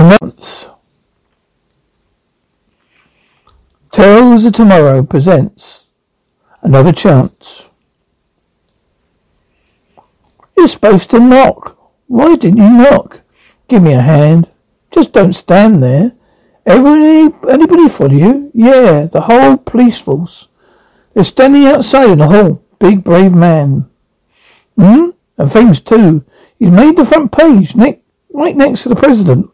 Announce. Tales of Tomorrow presents another chance. You're supposed to knock. Why didn't you knock? Give me a hand. Just don't stand there. Everybody, anybody follow you? Yeah, the whole police force. They're standing outside in the hall. Big brave man. Hmm? And famous too. He's made the front page, ne- right next to the president.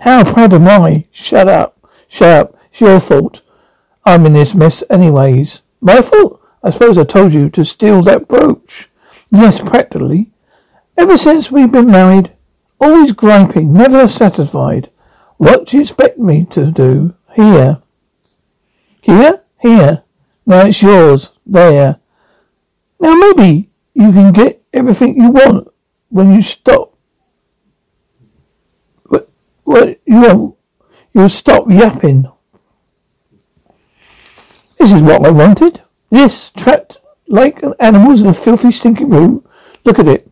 How proud am I? Shut up. Shut up. It's your fault. I'm in this mess anyways. My fault? I suppose I told you to steal that brooch. Yes, practically. Ever since we've been married, always griping, never satisfied. What do you expect me to do? Here. Here? Here. Now it's yours. There. Now maybe you can get everything you want when you stop. What, you? You'll stop yapping. This is what I wanted. This, trapped like animals in a filthy, stinking room. Look at it.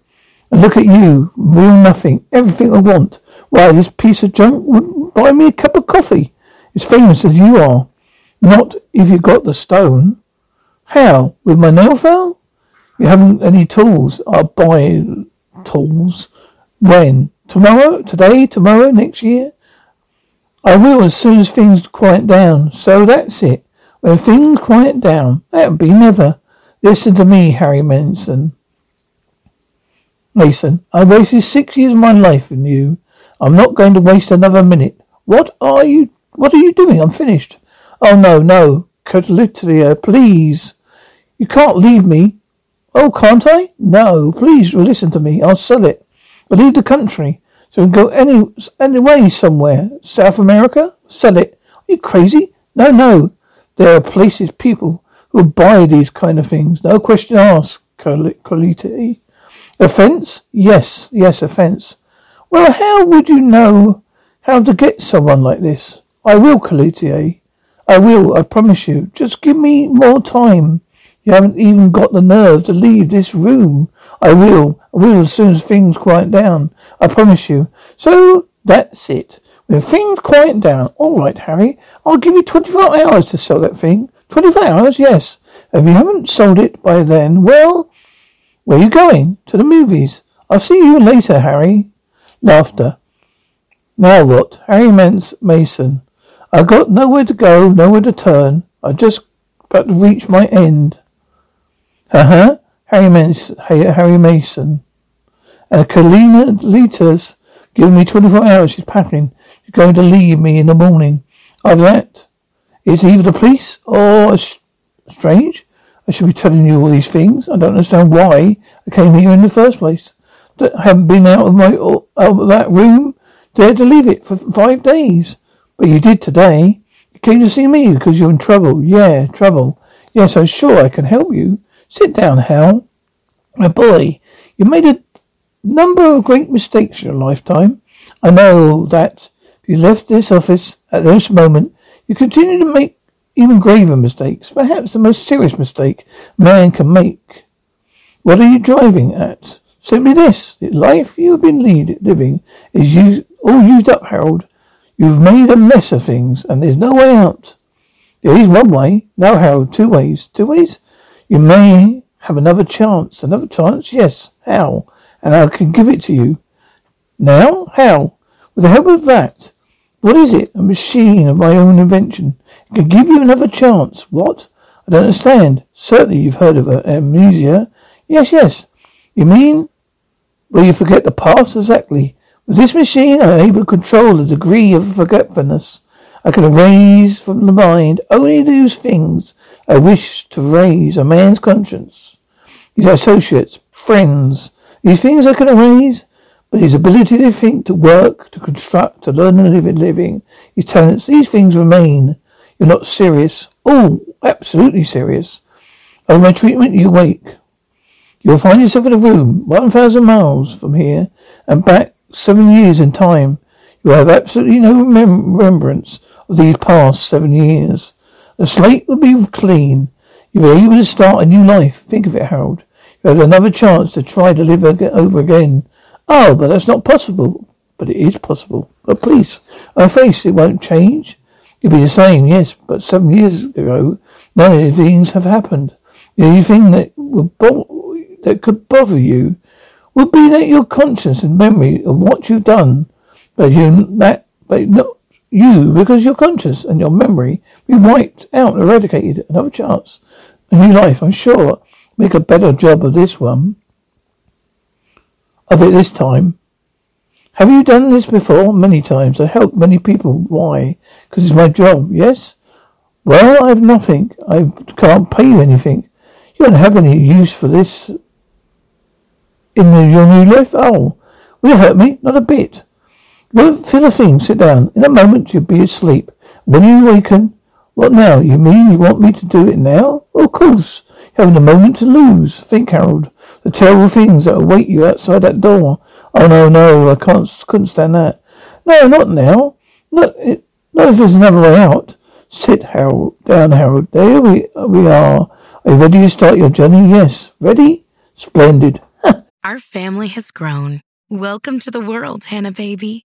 And look at you. Real nothing. Everything I want. Why, this piece of junk would buy me a cup of coffee. As famous as you are. Not if you got the stone. How? With my nail file? You haven't any tools. I'll buy tools. When? Tomorrow? Today? Tomorrow? Next year? I will as soon as things quiet down. So that's it. When things quiet down, that'll be never. Listen to me, Harry Manson. Mason, I wasted six years of my life in you. I'm not going to waste another minute. What are you, what are you doing? I'm finished. Oh no, no. Catalitria, uh, please. You can't leave me. Oh, can't I? No, please listen to me. I'll sell it. But leave the country. So we can go any, anyway somewhere. South America? Sell it. Are you crazy? No, no. There are places, people who buy these kind of things. No question asked, Colite. Offence? Yes, yes, offence. Well, how would you know how to get someone like this? I will, Colitier. I will, I promise you. Just give me more time. You haven't even got the nerve to leave this room. I will. I will as soon as things quiet down. I promise you. So that's it. When things quiet down, all right, Harry, I'll give you 24 hours to sell that thing. 24 hours, yes. If you haven't sold it by then, well, where are you going? To the movies. I'll see you later, Harry. Laughter. Now what? Harry Mence Mason. I've got nowhere to go, nowhere to turn. I just about to reach my end. Uh-huh. Harry Mason. Harry Mason. And uh, Kalina Litas giving me 24 hours. She's packing. She's going to leave me in the morning. After that, it's either the police or strange. I should be telling you all these things. I don't understand why I came here in the first place. I haven't been out of my out of that room. Dared to leave it for five days. But you did today. You came to see me because you're in trouble. Yeah, trouble. Yes, I'm sure I can help you. Sit down, Hal. My boy, you made a number of great mistakes in your lifetime. I know that if you left this office at this moment, you continue to make even graver mistakes, perhaps the most serious mistake a man can make. What are you driving at? Simply this. The life you have been lead, living is used, all used up, Harold. You've made a mess of things, and there's no way out. There is one way. No, Harold, two ways. Two ways? You may have another chance. Another chance? Yes. How? And I can give it to you. Now? How? With the help of that, what is it? A machine of my own invention. It can give you another chance. What? I don't understand. Certainly you've heard of it. Amnesia. Yes, yes. You mean Will you forget the past? Exactly. With this machine, I am able to control the degree of forgetfulness. I can erase from the mind only those things I wish to raise a man's conscience. These associates, friends, these things I can erase, but his ability to think, to work, to construct, to learn and live in living, his talents, these things remain. You're not serious. Oh, absolutely serious. Over my treatment, you wake. You'll find yourself in a room 1,000 miles from here and back seven years in time. You have absolutely no remembrance of these past seven years. The slate would be clean. You'll be able to start a new life. Think of it, Harold. You have another chance to try to live over again. Oh, but that's not possible. But it is possible. But please, I face it won't change. You'll be the same, yes, but seven years ago, none of these things have happened. The only thing that will that could bother you would be that your conscience and memory of what you've done, but you that but not you because your conscience and your memory be wiped out, eradicated. Another chance, a new life. I'm sure make a better job of this one, of it this time. Have you done this before? Many times. I help many people. Why? Because it's my job. Yes. Well, I have nothing. I can't pay you anything. You don't have any use for this in the, your new life? Oh, will you hurt me? Not a bit. Don't feel a thing. Sit down. In a moment you'll be asleep. When you awaken, what now? You mean you want me to do it now? of course. You haven't a moment to lose. Think, Harold. The terrible things that await you outside that door. Oh no, no, I can't, couldn't stand that. No, not now. Not, it, if there's another way out. Sit, Harold. Down, Harold. There we, we are. Are you ready to start your journey? Yes. Ready? Splendid. Our family has grown. Welcome to the world, Hanna Baby.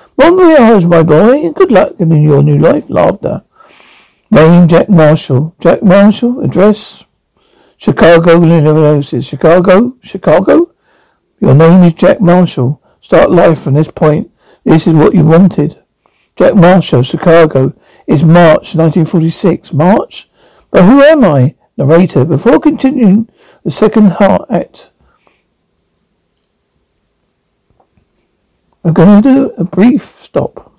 Chuckle. Bon voyage, my boy, and good luck in your new life. Laughter. Name Jack Marshall. Jack Marshall. Address Chicago, Illinois. Chicago? Chicago? Your name is Jack Marshall. Start life from this point. This is what you wanted. Jack Marshall, Chicago. It's March 1946. March? But who am I? Narrator. Before continuing the second heart act, We're going to do a brief stop.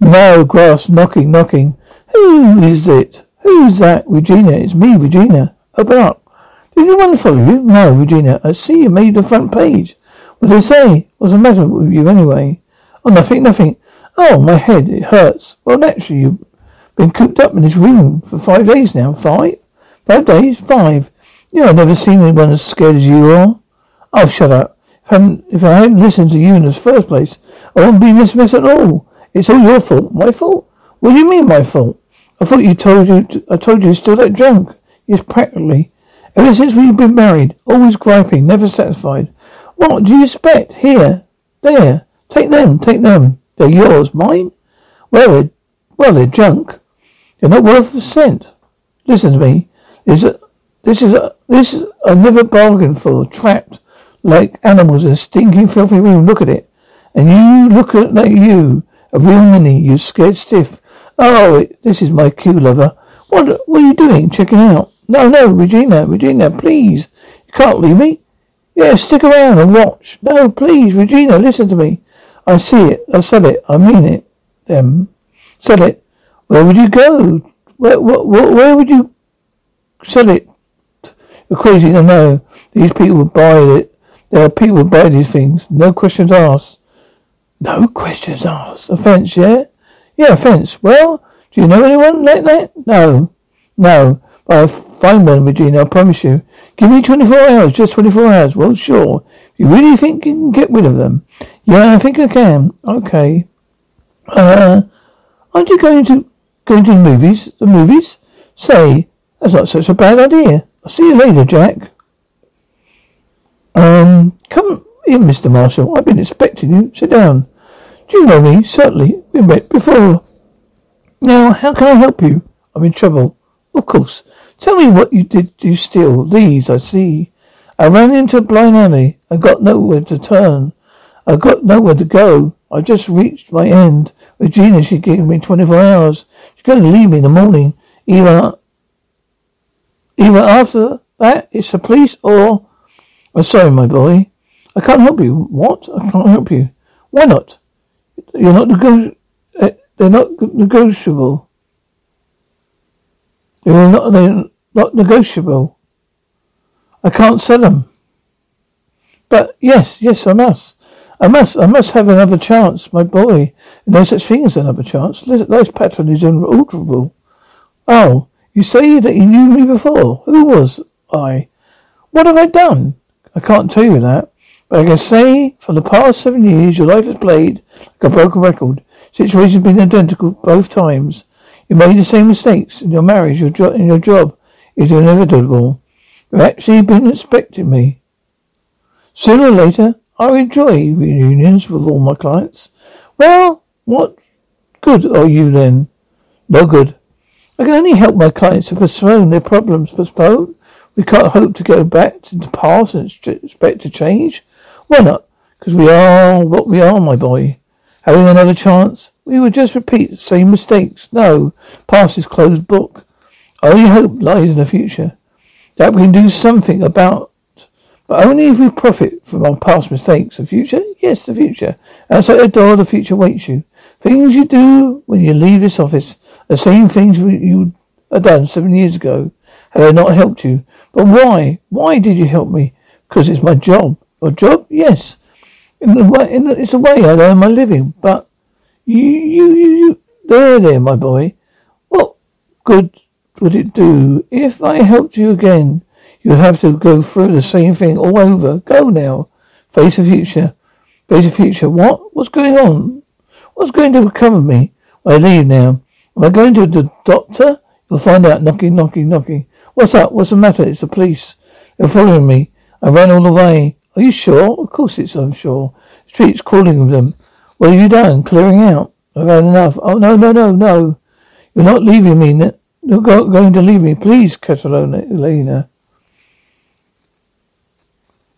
No, grass, knocking, knocking. Who is it? Who's that? Regina. It's me, Regina. Open up. Did anyone follow you? No, Regina. I see you made the front page. What did they say? What's the matter with you anyway? Oh, nothing, nothing. Oh, my head, it hurts. Well, naturally, you've been cooped up in this room for five days now. Five? Five days? Five. You know, I've never seen anyone as scared as you are. Oh, shut up. If I, if I hadn't listened to you in the first place, I wouldn't be this mess at all. It's all your fault. My fault? What do you mean my fault? I thought you told you, to, I told you you're still that drunk. Yes, practically. Ever since we've been married, always griping, never satisfied. What do you expect? Here, there, take them, take them. They're yours, mine? Well, they're, well, they're junk. They're not worth a cent. Listen to me. This is a, this is a, this is I never bargained for, trapped like animals in a stinking, filthy room. Look at it. And you look at like you, a real ninny, you scared stiff. Oh, this is my cue, lover. What, what are you doing? Checking out? No, no, Regina, Regina, please. You can't leave me. Yeah, stick around and watch. No, please, Regina, listen to me. I see it. I said it. I mean it. Them. Sell it. Where would you go? Where, where, where would you sell it? You're crazy to know. These people would buy it. There are people who buy these things. No questions asked. No questions asked. Offence, yeah? Yeah, offence. Well, do you know anyone like that? No. No. I'll find one, Regina, I promise you. Give me 24 hours, just 24 hours. Well, sure. You really think you can get rid of them? Yeah, I think I can. Okay. Uh, aren't you going to going to the movies? The movies? Say, that's not such a bad idea. I'll see you later, Jack. Um, come in, Mr. Marshall. I've been expecting you. Sit down. Do you know me? Certainly. We met before. Now, how can I help you? I'm in trouble. Of course. Tell me what you did you steal. These, I see. I ran into a blind alley. I got nowhere to turn. I got nowhere to go. I just reached my end. Regina, she gave me 24 hours. She's going to leave me in the morning. Either, either after that, it's the police or... I'm sorry, my boy. I can't help you. What? I can't help you. Why not? You're not nego- eh, They're not negotiable. They're not, they're not negotiable. I can't sell them. But yes, yes, I must. I must, I must have another chance, my boy. No such thing as another chance. This pattern is unalterable. Oh, you say that you knew me before. Who was I? What have I done? I can't tell you that. But I can say, for the past seven years, your life has played like a broken record. Situation's been identical both times. You made the same mistakes in your marriage, your job, in your job. It's inevitable. You've actually been expecting me. Sooner or later, I enjoy reunions with all my clients. Well, what good are you then? No good. I can only help my clients to postpone their problems. Postpone? We can't hope to go back to the past and expect to change. Why not? Because we are what we are, my boy. Having another chance, we would just repeat the same mistakes. No, past is closed book. Only hope lies in the future that we can do something about, but only if we profit from our past mistakes. The future? Yes, the future. Outside the door, the future waits you. Things you do when you leave this office, the same things you had done seven years ago. Have I not helped you? But why? Why did you help me? Because it's my job. A job? Yes. In the way, in the, it's the way I earn my living. But you, you, you, you, there, there, my boy. What good would it do if I helped you again? You'd have to go through the same thing all over. Go now. Face the future. Face the future. What? What's going on? What's going to become of me? I leave now. Am I going to the doctor? You'll find out. Knocking, knocking, knocking. What's up? What's the matter? It's the police. They're following me. I ran all the way. Are you sure? Of course it's, I'm sure. The street's calling them. What have you done? Clearing out. I've had enough. Oh, no, no, no, no. You're not leaving me, you're go- going to leave me, please, Catalina. Elena.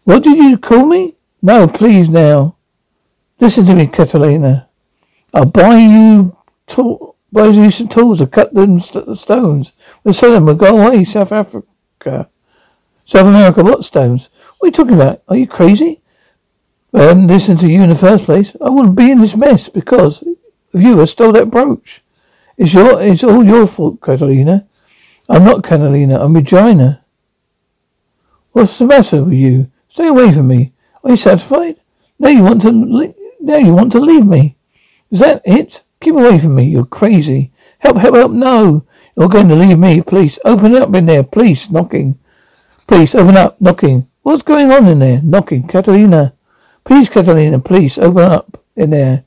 What did you call me? No, please now. Listen to me, Catalina. I'll buy you to- buy you some tools to cut them st- stones. We'll sell them. Go away, South Africa. South America, what stones? What are you talking about? Are you crazy? I hadn't listened to you in the first place. I wouldn't be in this mess because of you. I stole that brooch. It's your, it's all your fault, Catalina. I'm not Catalina. I'm Regina. What's the matter with you? Stay away from me. Are you satisfied? Now you want to, le- now you want to leave me. Is that it? Keep away from me. You're crazy. Help, help, help. No. You're going to leave me. Please. Open up in there. Please. Knocking. Please. Open up. Knocking. What's going on in there? Knocking. Catalina. Please, Catalina. Please. Open up in there.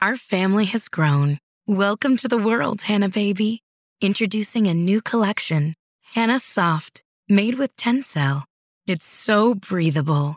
Our family has grown. Welcome to the world, Hanna Baby. Introducing a new collection, Hanna Soft, made with Tencel. It's so breathable,